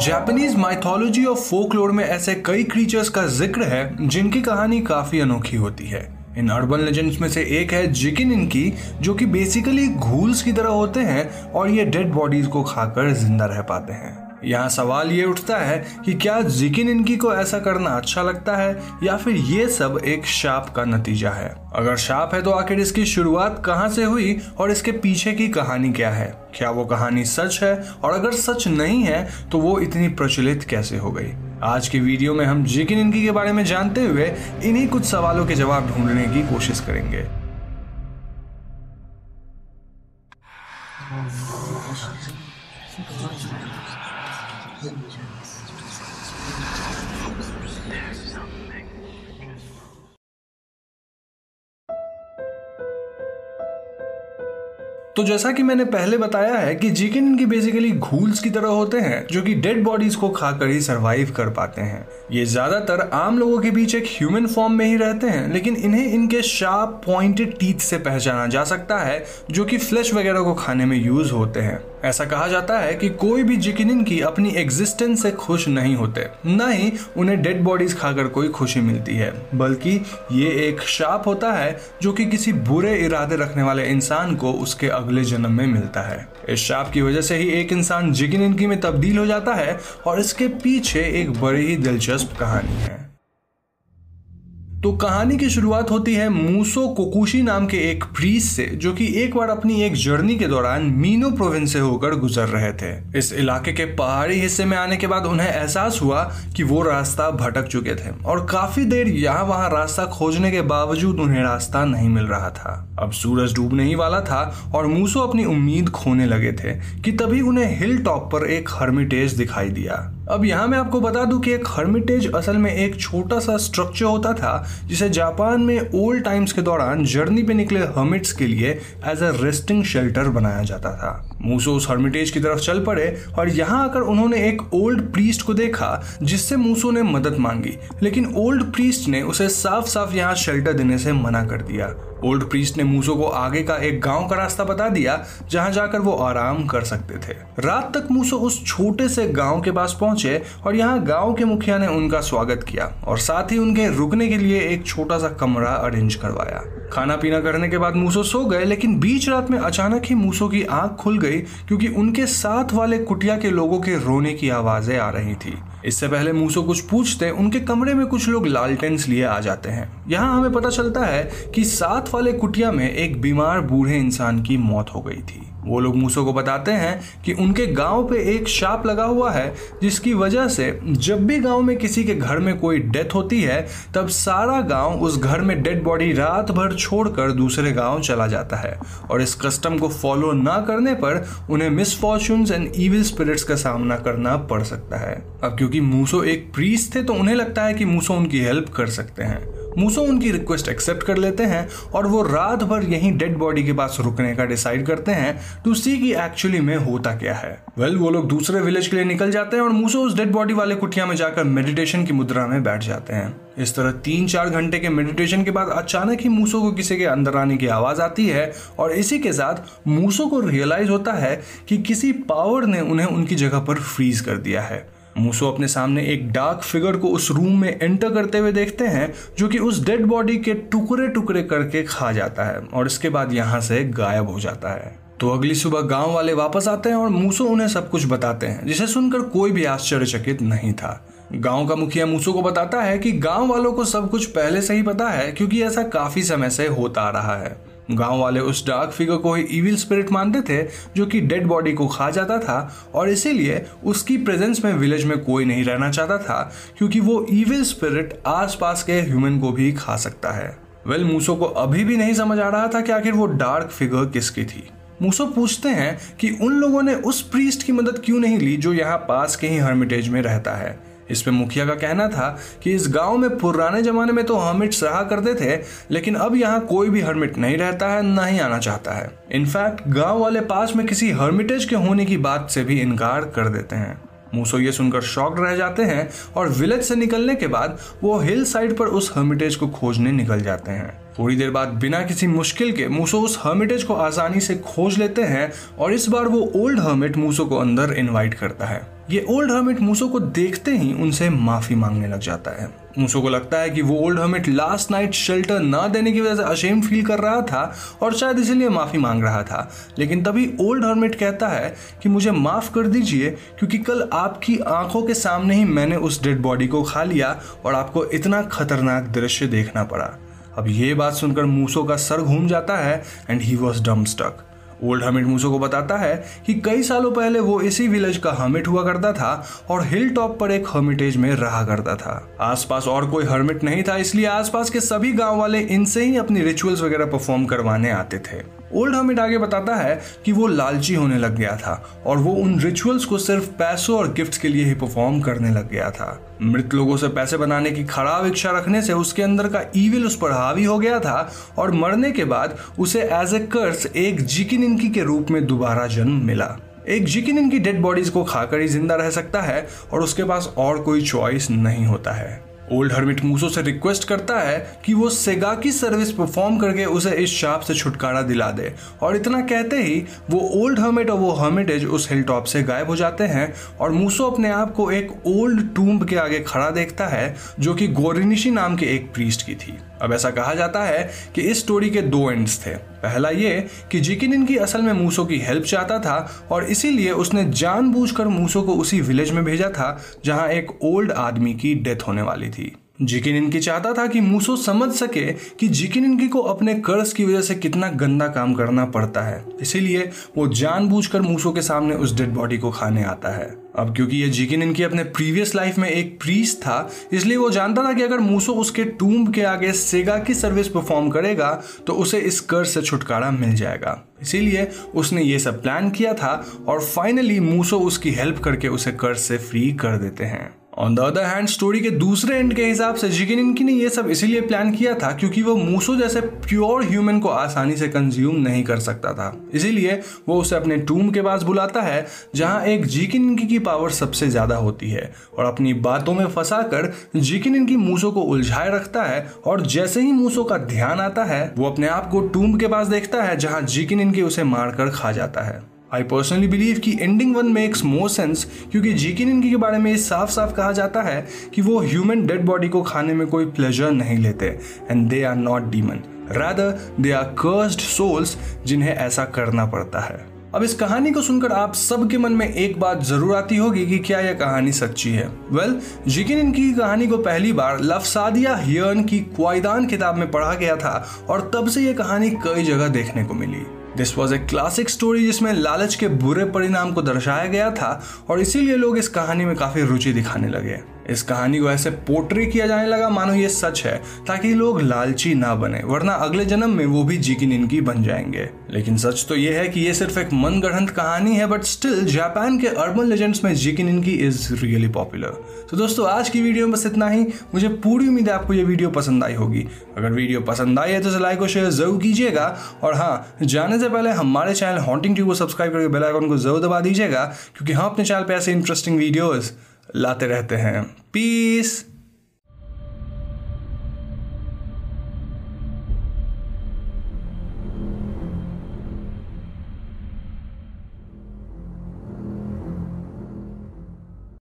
Japanese mythology और folklore में ऐसे कई क्रीचर्स का ज़िक्र है, जिनकी कहानी काफ़ी अनोखी होती है। इन अर्बन लेजेंड्स में से एक है जिकिन इनकी, जो कि बेसिकली घूल्स की तरह होते हैं और ये डेड बॉडीज को खाकर ज़िंदा रह पाते हैं। यहाँ सवाल ये उठता है कि क्या जिकिन इनकी को ऐसा करना अच्छा लगता है, या फिर ये सब एक शाप का नतीजा है? अगर शाप है तो आखिर इसकी शुरुआत कहाँ से हुई और इसके पीछे की कहानी क्या है? क्या वो कहानी सच है? और अगर सच नहीं है तो वो इतनी प्रचलित कैसे हो गई? आज के वीडियो में हम जिकिन इनकी के बारे में जानते हुए इन्हीं कुछ सवालों के जवाब ढूँढने की कोशिश करेंगे। तो जैसा कि मैंने पहले बताया है कि जिकिन इनकी बेसिकली घूल्स की तरह होते हैं, जो कि डेड बॉडीज को खाकर ही सरवाइव कर पाते हैं। ये ज़्यादातर आम लोगों के बीच एक ह्यूमन फॉर्म में ही रहते हैं, लेकिन इन्हें इनके शार्प पॉइंटेड टीथ से पहचाना जा सकता है, जो कि फ्लैश वगैरह को खाने में यूज़ होते हैं। ऐसा कहा जाता है कि कोई भी जिकिनिन की अपनी एग्जिस्टेंस से खुश नहीं होते, न ही उन्हें डेड बॉडीज खाकर कोई खुशी मिलती है। बल्कि ये एक शाप होता है जो कि किसी बुरे इरादे रखने वाले इंसान को उसके अगले जन्म में मिलता है। इस शाप की वजह से ही एक इंसान जिकिनिन में तब्दील हो जाता है और इसके पीछे एक बड़ी ही दिलचस्प कहानी है। तो कहानी की शुरुआत होती है मूसो कोकुशी नाम के एक प्रीस से, जो कि एक बार अपनी एक जर्नी के दौरान मीनो प्रोविंस से होकर गुजर रहे थे। इस इलाके के पहाड़ी हिस्से में आने के बाद उन्हें एहसास हुआ कि वो रास्ता भटक चुके थे, और काफ़ी देर यहाँ वहाँ रास्ता खोजने के बावजूद उन्हें रास्ता नहीं मिल रहा था। अब सूरज डूबने ही वाला था और मूसो अपनी उम्मीद खोने लगे थे कि तभी उन्हें हिल टॉप पर एक हर्मिटेज दिखाई दिया। अब यहाँ मैं आपको बता दूँ कि एक हर्मिटेज असल में एक छोटा सा स्ट्रक्चर होता था, जिसे जापान में ओल्ड टाइम्स के दौरान जर्नी पे निकले हर्मिट्स के लिए एज अ रेस्टिंग शेल्टर बनाया जाता था। मूसो उस हर्मिटेज की तरफ़ चल पड़े और यहाँ आकर उन्होंने एक ओल्ड प्रीस्ट को देखा, जिससे मूसो ने मदद मांगी। लेकिन ओल्ड प्रीस्ट ने उसे साफ़ साफ़ यहाँ शेल्टर देने से मना कर दिया। ओल्ड प्रीस्ट ने मूसो को आगे का एक गाँव का रास्ता बता दिया, जहाँ जाकर वो आराम कर सकते थे। रात तक मूसो उस छोटे से गाँव के पास पहुँचे और यहाँ गाँव के मुखिया ने उनका स्वागत किया और साथ ही उनके रुकने के लिए एक छोटा सा कमरा अरेंज करवाया। खाना पीना करने के बाद मूसो सो गए, लेकिन बीच रात में अचानक ही मूसो की आँख खुल गई, क्योंकि उनके साथ वाले कुटिया के लोगों के रोने की आवाज़ें आ रही थी। इससे पहले मूसो कुछ पूछते, उनके कमरे में कुछ लोग लालटेंस लिए आ जाते हैं। यहाँ हमें पता चलता है कि साथ वाले कुटिया में एक बीमार बूढ़े इंसान की मौत हो गई थी। वो लोग मूसो को बताते हैं कि उनके गाँव पे एक शाप लगा हुआ है, जिसकी वजह से जब भी गाँव में किसी के घर में कोई डेथ होती है, तब सारा गाँव उस घर में डेड बॉडी रात भर छोड़कर दूसरे गाँव चला जाता है। और इस कस्टम को फॉलो ना करने पर उन्हें मिसफॉर्चून्स एंड ईविल स्पिरिट्स का सामना करना पड़ सकता है। अब क्योंकि मूसो एक प्रीस थे तो उन्हें लगता है कि मूसो उनकी हेल्प कर सकते हैं। मूसो उनकी रिक्वेस्ट एक्सेप्ट कर लेते हैं और वो रात भर यहीं डेड बॉडी के पास रुकने का डिसाइड करते हैं टू सी की एक्चुअली में होता क्या है। वेल well, वो लोग दूसरे विलेज के लिए निकल जाते हैं और मूसो उस डेड बॉडी वाले कुटिया में जाकर मेडिटेशन की मुद्रा में बैठ जाते हैं। इस तरह तीन चार घंटे के मेडिटेशन के बाद अचानक ही मूसो को किसी के अंदर आने की आवाज़ आती है और इसी के साथ मूसो को रियलाइज़ होता है कि किसी पावर ने उन्हें उनकी जगह पर फ्रीज कर दिया है। मूसो अपने सामने एक डार्क फिगर को उस रूम में एंटर करते हुए देखते हैं, जो कि उस डेड बॉडी के टुकड़े टुकड़े करके खा जाता है और इसके बाद यहाँ से गायब हो जाता है। तो अगली सुबह गाँव वाले वापस आते हैं और मूसो उन्हें सब कुछ बताते हैं, जिसे सुनकर कोई भी आश्चर्यचकित नहीं था। गाँव का मुखिया मूसो को बताता है कि गाँव वालों को सब कुछ पहले से ही पता है, क्योंकि ऐसा काफ़ी समय से होता आ रहा है। गाँव वाले उस डार्क फिगर को ही इविल स्पिरिट मानते थे जो कि डेड बॉडी को खा जाता था और इसीलिए उसकी प्रेजेंस में विलेज में कोई नहीं रहना चाहता था क्योंकि वो इविल स्पिरिट आसपास के ह्यूमन को भी खा सकता है। वेल well, मूसो को अभी भी नहीं समझ आ रहा था कि आखिर वो डार्क फिगर किसकी थी। मूसो पूछते हैं कि उन लोगों ने उस प्रीस्ट की मदद क्यों नहीं ली जो यहाँ पास के ही हर्मिटेज में रहता है? इस पे मुखिया का कहना था कि इस गाँव में पुराने जमाने में तो हर्मिट्स रहा करते थे, लेकिन अब यहाँ कोई भी हर्मिट नहीं रहता है, ना ही आना चाहता है। इनफैक्ट गाँव वाले पास में किसी हर्मिटेज के होने की बात से भी इनकार कर देते हैं। मूसो ये सुनकर शॉक्ड रह जाते हैं और विलेज से निकलने के बाद वो हिल साइड पर उस हर्मिटेज को खोजने निकल जाते हैं। थोड़ी देर बाद बिना किसी मुश्किल के मूसो उस हर्मिटेज को आसानी से खोज लेते हैं और इस बार वो ओल्ड हर्मिट मूसो को अंदर इनवाइट करता है। ये ओल्ड हर्मिट मूसो को देखते ही उनसे माफ़ी मांगने लग जाता है। मूसो को लगता है कि वो old hermit last night shelter ना देने की वजह से अशेम फील कर रहा था और शायद इसीलिए माफ़ी मांग रहा था। लेकिन तभी ओल्ड हर्मिट कहता है कि मुझे माफ़ कर दीजिए, क्योंकि कल आपकी आँखों के सामने ही मैंने उस डेड बॉडी को खा लिया और आपको इतना खतरनाक दृश्य देखना पड़ा। अब ये बात सुनकर मूसो का सर घूम जाता है and he was dumbstruck old hermit Muso को बताता है कि कई सालों पहले वो इसी विलेज का हमिट हुआ करता था और हिल टॉप पर एक हर्मिटेज में रहा करता था। आसपास और कोई हर्मिट नहीं था, इसलिए आसपास के सभी गाँव वाले इनसे ही अपनी रिचुअल्स वगैरह परफॉर्म करवाने आते थे। ओल्ड हमिट आगे बताता है कि वो लालची होने लग गया था और वो उन रिचुअल्स को सिर्फ़ पैसों और गिफ्ट्स के लिए ही परफॉर्म करने लग गया था। मृत लोगों से पैसे बनाने की खराब इच्छा रखने से उसके अंदर का ईविल उस पर हावी हो गया था और मरने के बाद उसे एज ए कर्स एक जिकिन इनकी के रूप में दोबारा जन्म मिला। एक जिकिन इनकी डेड बॉडीज को खाकर ही ज़िंदा रह सकता है और उसके पास और कोई चॉइस नहीं होता है। ओल्ड हर्मिट मूसो से रिक्वेस्ट करता है कि वो सेगा की सर्विस परफॉर्म करके उसे इस शाप से छुटकारा दिला दे। और इतना कहते ही वो ओल्ड हर्मिट और वो हर्मिटेज उस हिल टॉप से गायब हो जाते हैं और मूसो अपने आप को एक ओल्ड टूम्ब के आगे खड़ा देखता है, जो कि गोरिनिशी नाम के एक प्रीस्ट की थी। अब ऐसा कहा जाता है कि इस स्टोरी के दो एंड्स थे। पहला ये कि जिकिन इनकी असल में मूसो की हेल्प चाहता था और इसीलिए उसने जानबूझकर मूसो को उसी विलेज में भेजा था, जहाँ एक ओल्ड आदमी की डेथ होने वाली थी। जिकिन इनकी चाहता था कि मूसो समझ सके कि जिकिन इनकी को अपने कर्ज की वजह से कितना गंदा काम करना पड़ता है। इसीलिए वो जानबूझकर मूसो के सामने उस डेड बॉडी को खाने आता है। अब क्योंकि ये जिकिन इनकी अपने प्रीवियस लाइफ में एक प्रीस था, इसलिए वो जानता था कि अगर मूसो उसके टूम्ब के आगे सेगा की सर्विस परफॉर्म करेगा तो उसे इस कर से छुटकारा मिल जाएगा। इसीलिए उसने ये सब प्लान किया था और फाइनली मूसो उसकी हेल्प करके उसे कर से फ्री कर देते हैं। On the other hand story के दूसरे एंड के हिसाब से जिकिन इनकी ने यह सब इसीलिए प्लान किया था क्योंकि वो मूसो जैसे प्योर ह्यूमन को आसानी से कंज्यूम नहीं कर सकता था। इसीलिए वो उसे अपने टूम के पास बुलाता है, जहाँ एक जिकिन इनकी की पावर सबसे ज़्यादा होती है। और अपनी बातों में फंसा कर जिकिन इनकी मूसो को उलझाए रखता है और जैसे ही मूसो का ध्यान आता है, वो अपने आप को टूम के पास देखता है, जहाँ जिकिन इनकी उसे मारकर खा जाता है। आई पर्सनली बिलीव कि ending one makes more sense क्योंकि जीकिन इनकी के बारे में साफ़ साफ़ कहा जाता है कि वो ह्यूमन डेड बॉडी को खाने में कोई प्लेजर नहीं लेते and they are not demon rather they are cursed souls जिन्हें ऐसा करना पड़ता है। अब इस कहानी को सुनकर आप सबके मन में एक बात ज़रूर आती होगी कि क्या यह कहानी सच्ची है। वेल well, जिकिन इनकी कहानी को पहली बार लफसादिया हियन की क्वाइदान किताब में पढ़ा गया था और तब से यह कहानी कई जगह देखने को मिली। This was a classic story जिसमें लालच के बुरे परिणाम को दर्शाया गया था और इसीलिए लोग इस कहानी में काफ़ी रुचि दिखाने लगे। इस कहानी को ऐसे पोर्ट्रे किया जाने लगा, मानो ये सच है, ताकि लोग लालची ना बने, वरना अगले जन्म में वो भी जीकिन इनकी बन जाएँगे। लेकिन सच तो ये है कि ये सिर्फ़ एक मन गढ़ंत कहानी है बट स्टिल जापान के अर्बन लेजेंड्स में जीकिन इनकी इज़ रियली पॉपुलर तो दोस्तों, आज की वीडियो में बस इतना ही। मुझे पूरी उम्मीद है आपको ये वीडियो पसंद आई होगी। अगर वीडियो पसंद आई है तो लाइक और शेयर ज़रूर कीजिएगा। और हाँ जाने से पहले हमारे चैनल हॉन्टिंग ट्यूब को सब्सक्राइब करके बेल आइकन को ज़रूर दबा दीजिएगा, क्योंकि हम अपने चैनल पर ऐसे इंटरेस्टिंग वीडियोज़ लाते रहते हैं। पीस